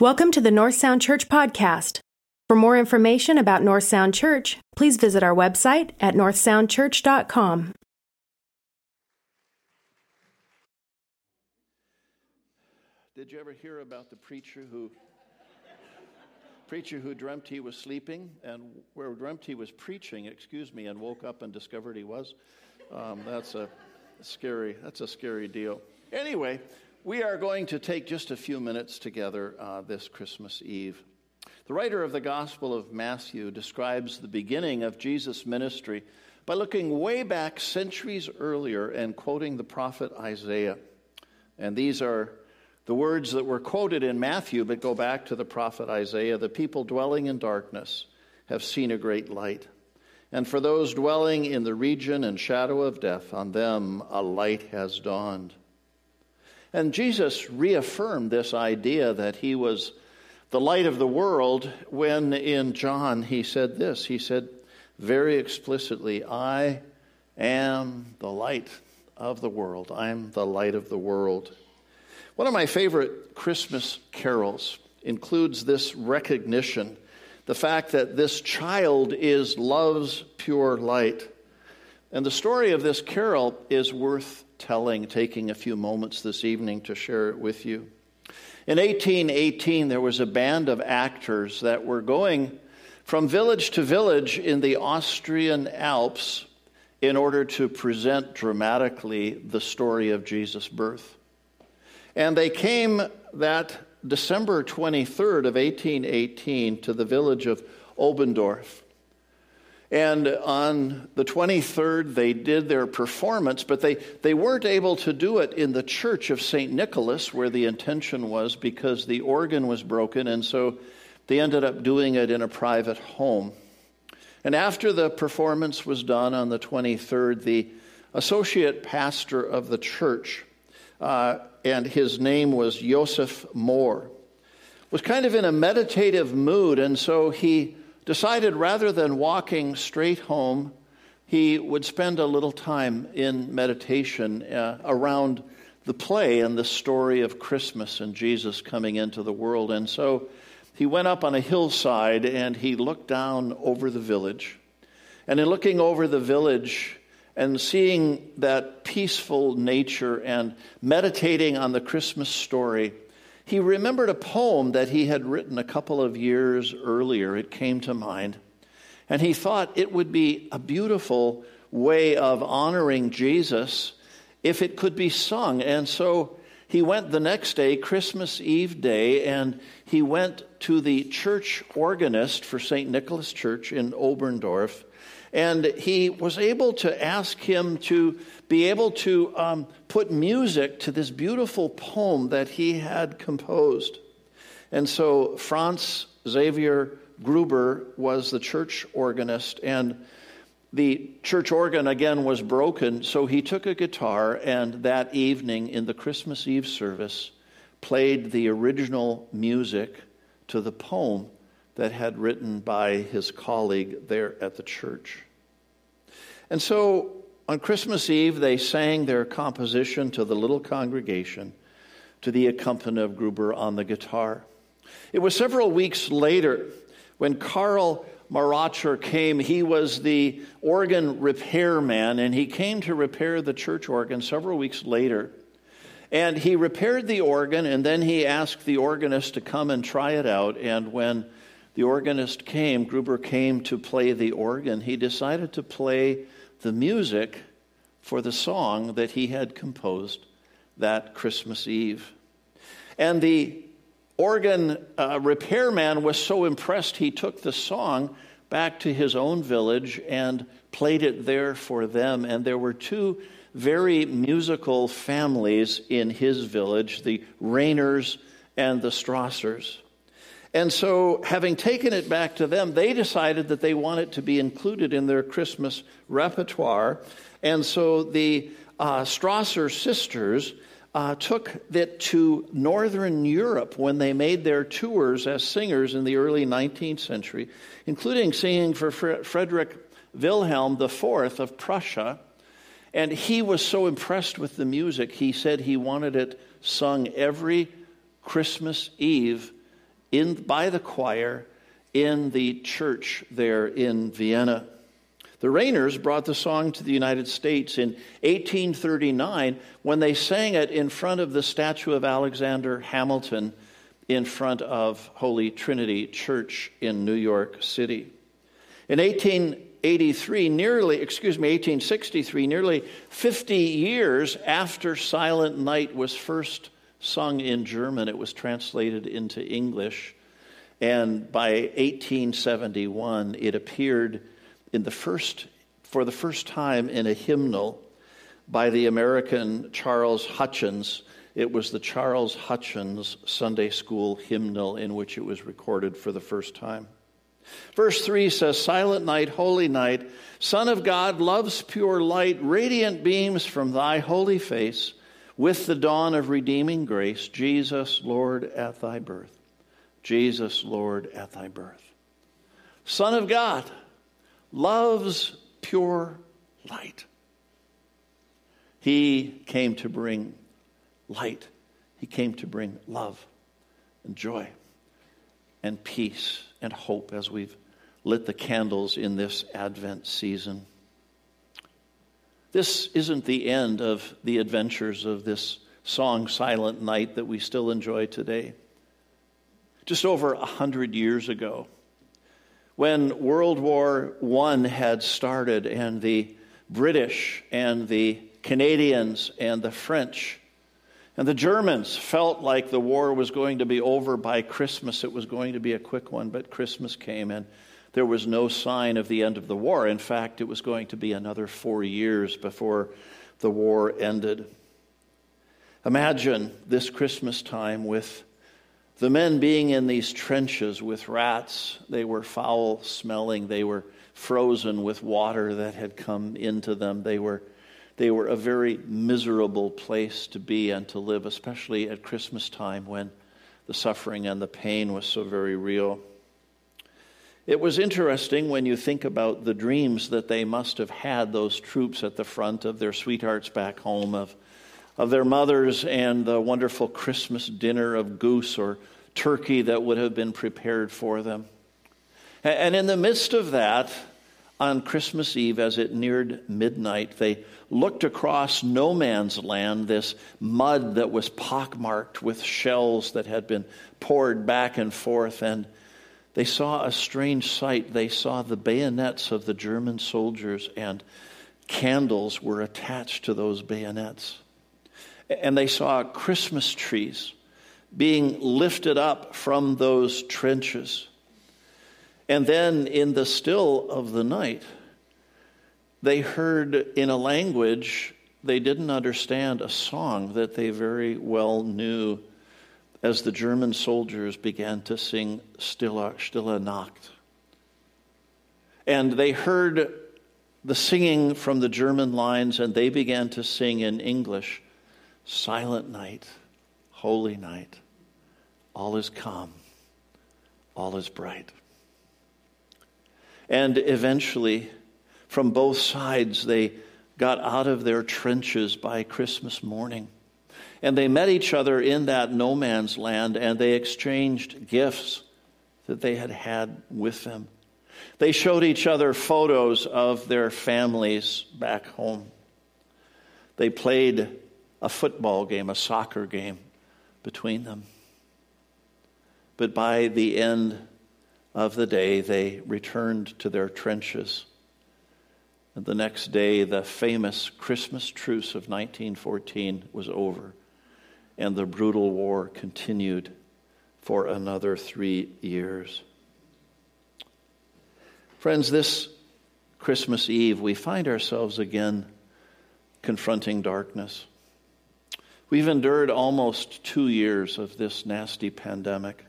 Welcome to the North Sound Church podcast. For more information about North Sound Church, please visit our website at northsoundchurch.com. Did you ever hear about the preacher who preacher who dreamt he was sleeping and where dreamt he was preaching, excuse me, and woke up and discovered he was? Um, that's a scary. That's a scary deal. Anyway, we are going to take just a few minutes together uh, this Christmas Eve. The writer of the Gospel of Matthew describes the beginning of Jesus' ministry by looking way back centuries earlier and quoting the prophet Isaiah. And these are the words that were quoted in Matthew, but go back to the prophet Isaiah The people dwelling in darkness have seen a great light. And for those dwelling in the region and shadow of death, on them a light has dawned. And Jesus reaffirmed this idea that he was the light of the world when in John he said this. He said very explicitly, I am the light of the world. I'm the light of the world. One of my favorite Christmas carols includes this recognition the fact that this child is love's pure light. And the story of this carol is worth telling, taking a few moments this evening to share it with you. In 1818, there was a band of actors that were going from village to village in the Austrian Alps in order to present dramatically the story of Jesus' birth. And they came that December 23rd of 1818 to the village of Oberndorf. And on the 23rd, they did their performance, but they, they weren't able to do it in the church of St. Nicholas, where the intention was, because the organ was broken, and so they ended up doing it in a private home. And after the performance was done on the 23rd, the associate pastor of the church, uh, and his name was Joseph Mohr, was kind of in a meditative mood, and so he decided rather than walking straight home, he would spend a little time in meditation uh, around the play and the story of Christmas and Jesus coming into the world. And so he went up on a hillside and he looked down over the village. And in looking over the village and seeing that peaceful nature and meditating on the Christmas story, he remembered a poem that he had written a couple of years earlier. It came to mind. And he thought it would be a beautiful way of honoring Jesus if it could be sung. And so he went the next day, Christmas Eve day, and he went to the church organist for St. Nicholas Church in Oberndorf and he was able to ask him to be able to um, put music to this beautiful poem that he had composed. And so Franz Xavier Gruber was the church organist, and the church organ again was broken, so he took a guitar and that evening in the Christmas Eve service played the original music to the poem that had written by his colleague there at the church. And so on Christmas Eve, they sang their composition to the little congregation to the accompaniment of Gruber on the guitar. It was several weeks later when Karl Mauracher came. He was the organ repairman, and he came to repair the church organ several weeks later. And he repaired the organ, and then he asked the organist to come and try it out. And when the organist came, Gruber came to play the organ, he decided to play the music for the song that he had composed that Christmas Eve. And the organ uh, repairman was so impressed, he took the song back to his own village and played it there for them. And there were two very musical families in his village the Rainers and the Strassers. And so, having taken it back to them, they decided that they want it to be included in their Christmas repertoire. And so the uh, Strasser sisters uh, took it to Northern Europe when they made their tours as singers in the early 19th century, including singing for Frederick Wilhelm IV of Prussia. And he was so impressed with the music, he said he wanted it sung every Christmas Eve in, by the choir in the church there in Vienna. The Rainers brought the song to the United States in 1839 when they sang it in front of the statue of Alexander Hamilton in front of Holy Trinity Church in New York City. In 1883, nearly, excuse me, 1863, nearly 50 years after Silent Night was first sung in German, it was translated into English. And by 1871, it appeared in the first, for the first time in a hymnal by the American Charles Hutchins. It was the Charles Hutchins Sunday School hymnal in which it was recorded for the first time. Verse 3 says, Silent night, holy night, Son of God, love's pure light, radiant beams from thy holy face, with the dawn of redeeming grace, Jesus, Lord, at thy birth. Jesus, Lord, at thy birth. Son of God, love's pure light. He came to bring light. He came to bring love and joy and peace and hope as we've lit the candles in this Advent season. This isn't the end of the adventures of this song, Silent Night, that we still enjoy today. Just over a hundred years ago, when World War I had started and the British and the Canadians and the French and the Germans felt like the war was going to be over by Christmas. It was going to be a quick one, but Christmas came and there was no sign of the end of the war. In fact, it was going to be another four years before the war ended. Imagine this Christmas time with the men being in these trenches with rats, they were foul smelling, they were frozen with water that had come into them. They were, they were a very miserable place to be and to live, especially at Christmas time when the suffering and the pain was so very real. It was interesting when you think about the dreams that they must have had, those troops at the front of their sweethearts back home, of of their mothers and the wonderful Christmas dinner of goose or turkey that would have been prepared for them. And in the midst of that, on Christmas Eve, as it neared midnight, they looked across no man's land, this mud that was pockmarked with shells that had been poured back and forth, and they saw a strange sight. They saw the bayonets of the German soldiers, and candles were attached to those bayonets and they saw Christmas trees being lifted up from those trenches. And then, in the still of the night, they heard in a language they didn't understand a song that they very well knew as the German soldiers began to sing Stille, Stille Nacht. And they heard the singing from the German lines, and they began to sing in English silent night, holy night. All is calm, all is bright. And eventually, from both sides, they got out of their trenches by Christmas morning. And they met each other in that no man's land and they exchanged gifts that they had had with them. They showed each other photos of their families back home. They played a football game, a soccer game between them. But by the end of the day, they returned to their trenches. And the next day, the famous Christmas truce of 1914 was over, and the brutal war continued for another three years. Friends, this Christmas Eve, we find ourselves again confronting darkness. We've endured almost two years of this nasty pandemic.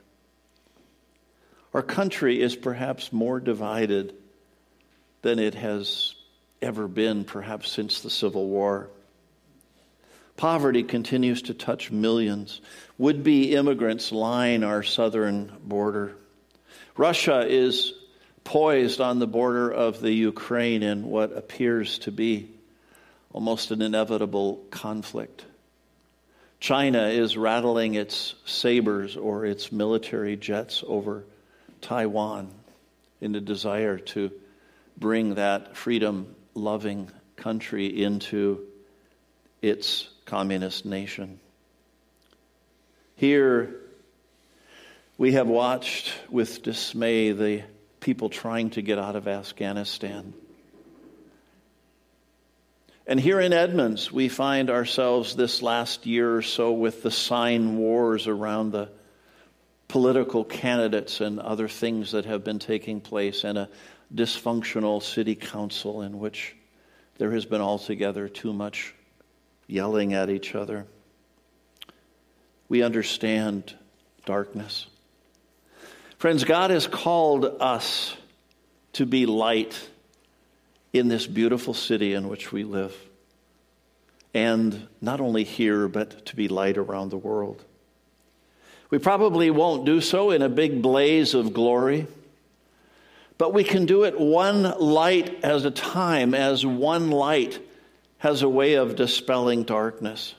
Our country is perhaps more divided than it has ever been, perhaps since the Civil War. Poverty continues to touch millions. Would be immigrants line our southern border. Russia is poised on the border of the Ukraine in what appears to be almost an inevitable conflict. China is rattling its sabers or its military jets over Taiwan in a desire to bring that freedom loving country into its communist nation. Here, we have watched with dismay the people trying to get out of Afghanistan. And here in Edmonds, we find ourselves this last year or so with the sign wars around the political candidates and other things that have been taking place, and a dysfunctional city council in which there has been altogether too much yelling at each other. We understand darkness. Friends, God has called us to be light in this beautiful city in which we live. And not only here, but to be light around the world. We probably won't do so in a big blaze of glory, but we can do it one light at a time, as one light has a way of dispelling darkness.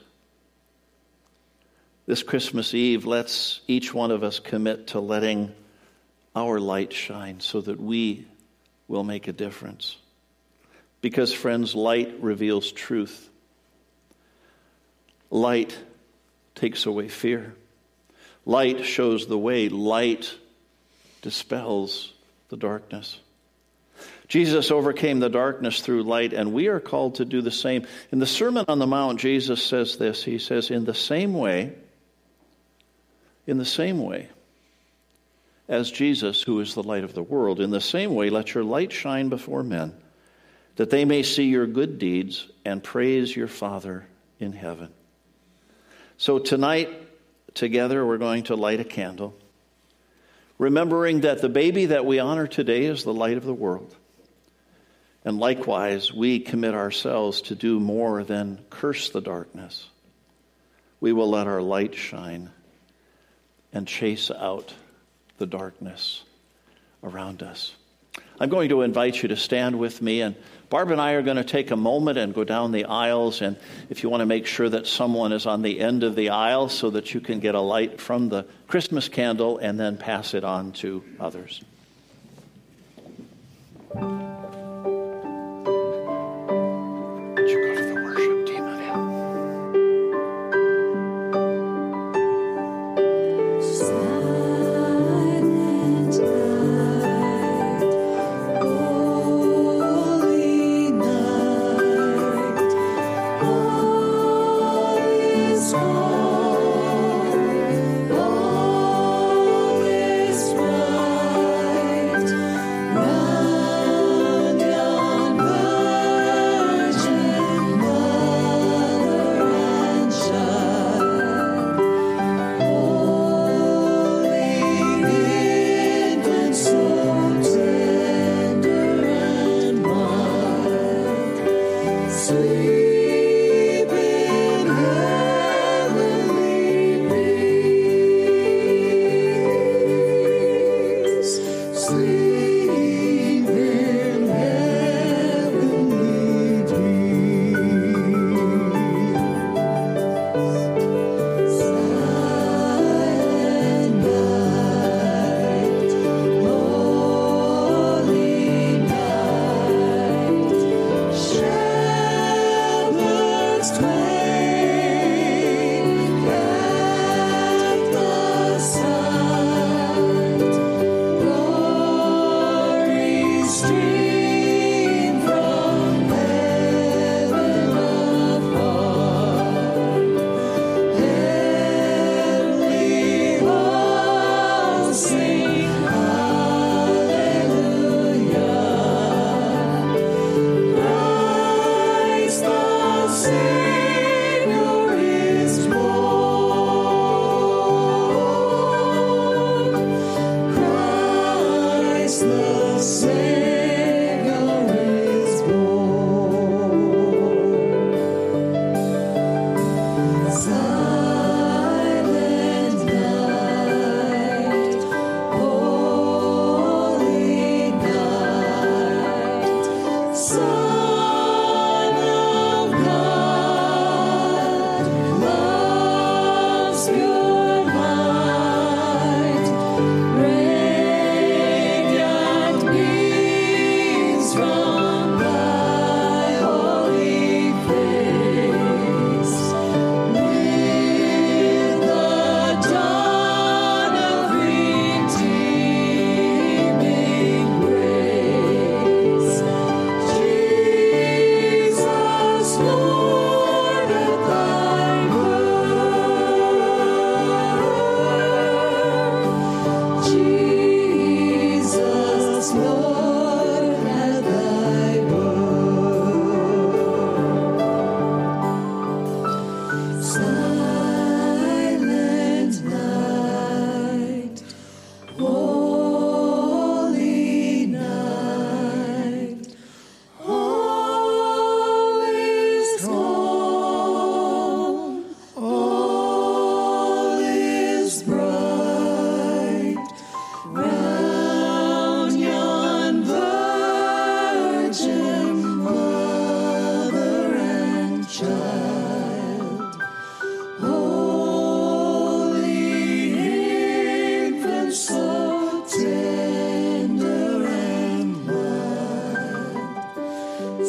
This Christmas Eve, let's each one of us commit to letting our light shine so that we will make a difference. Because, friends, light reveals truth, light takes away fear, light shows the way, light dispels the darkness. Jesus overcame the darkness through light, and we are called to do the same. In the Sermon on the Mount, Jesus says this He says, In the same way, in the same way as Jesus, who is the light of the world, in the same way, let your light shine before men, that they may see your good deeds and praise your Father in heaven. So tonight, together, we're going to light a candle, remembering that the baby that we honor today is the light of the world. And likewise, we commit ourselves to do more than curse the darkness. We will let our light shine and chase out the darkness around us. I'm going to invite you to stand with me, and Barb and I are going to take a moment and go down the aisles. And if you want to make sure that someone is on the end of the aisle so that you can get a light from the Christmas candle and then pass it on to others.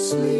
sleep.